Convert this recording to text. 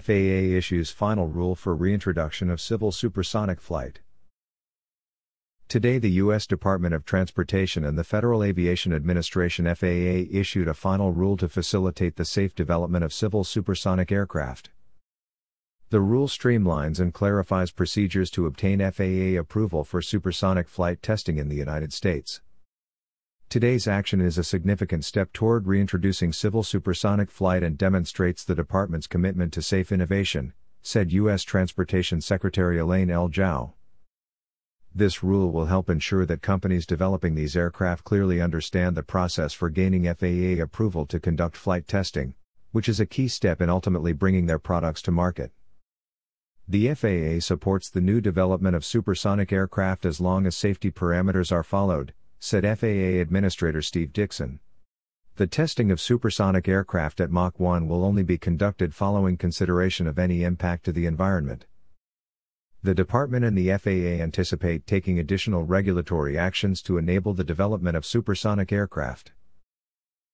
FAA issues final rule for reintroduction of civil supersonic flight. Today, the U.S. Department of Transportation and the Federal Aviation Administration FAA issued a final rule to facilitate the safe development of civil supersonic aircraft. The rule streamlines and clarifies procedures to obtain FAA approval for supersonic flight testing in the United States. Today's action is a significant step toward reintroducing civil supersonic flight and demonstrates the department's commitment to safe innovation, said U.S. Transportation Secretary Elaine L. Chao. This rule will help ensure that companies developing these aircraft clearly understand the process for gaining FAA approval to conduct flight testing, which is a key step in ultimately bringing their products to market. The FAA supports the new development of supersonic aircraft as long as safety parameters are followed, said FAA Administrator Steve Dickson. The testing of supersonic aircraft at Mach 1 will only be conducted following consideration of any impact to the environment. The department and the FAA anticipate taking additional regulatory actions to enable the development of supersonic aircraft.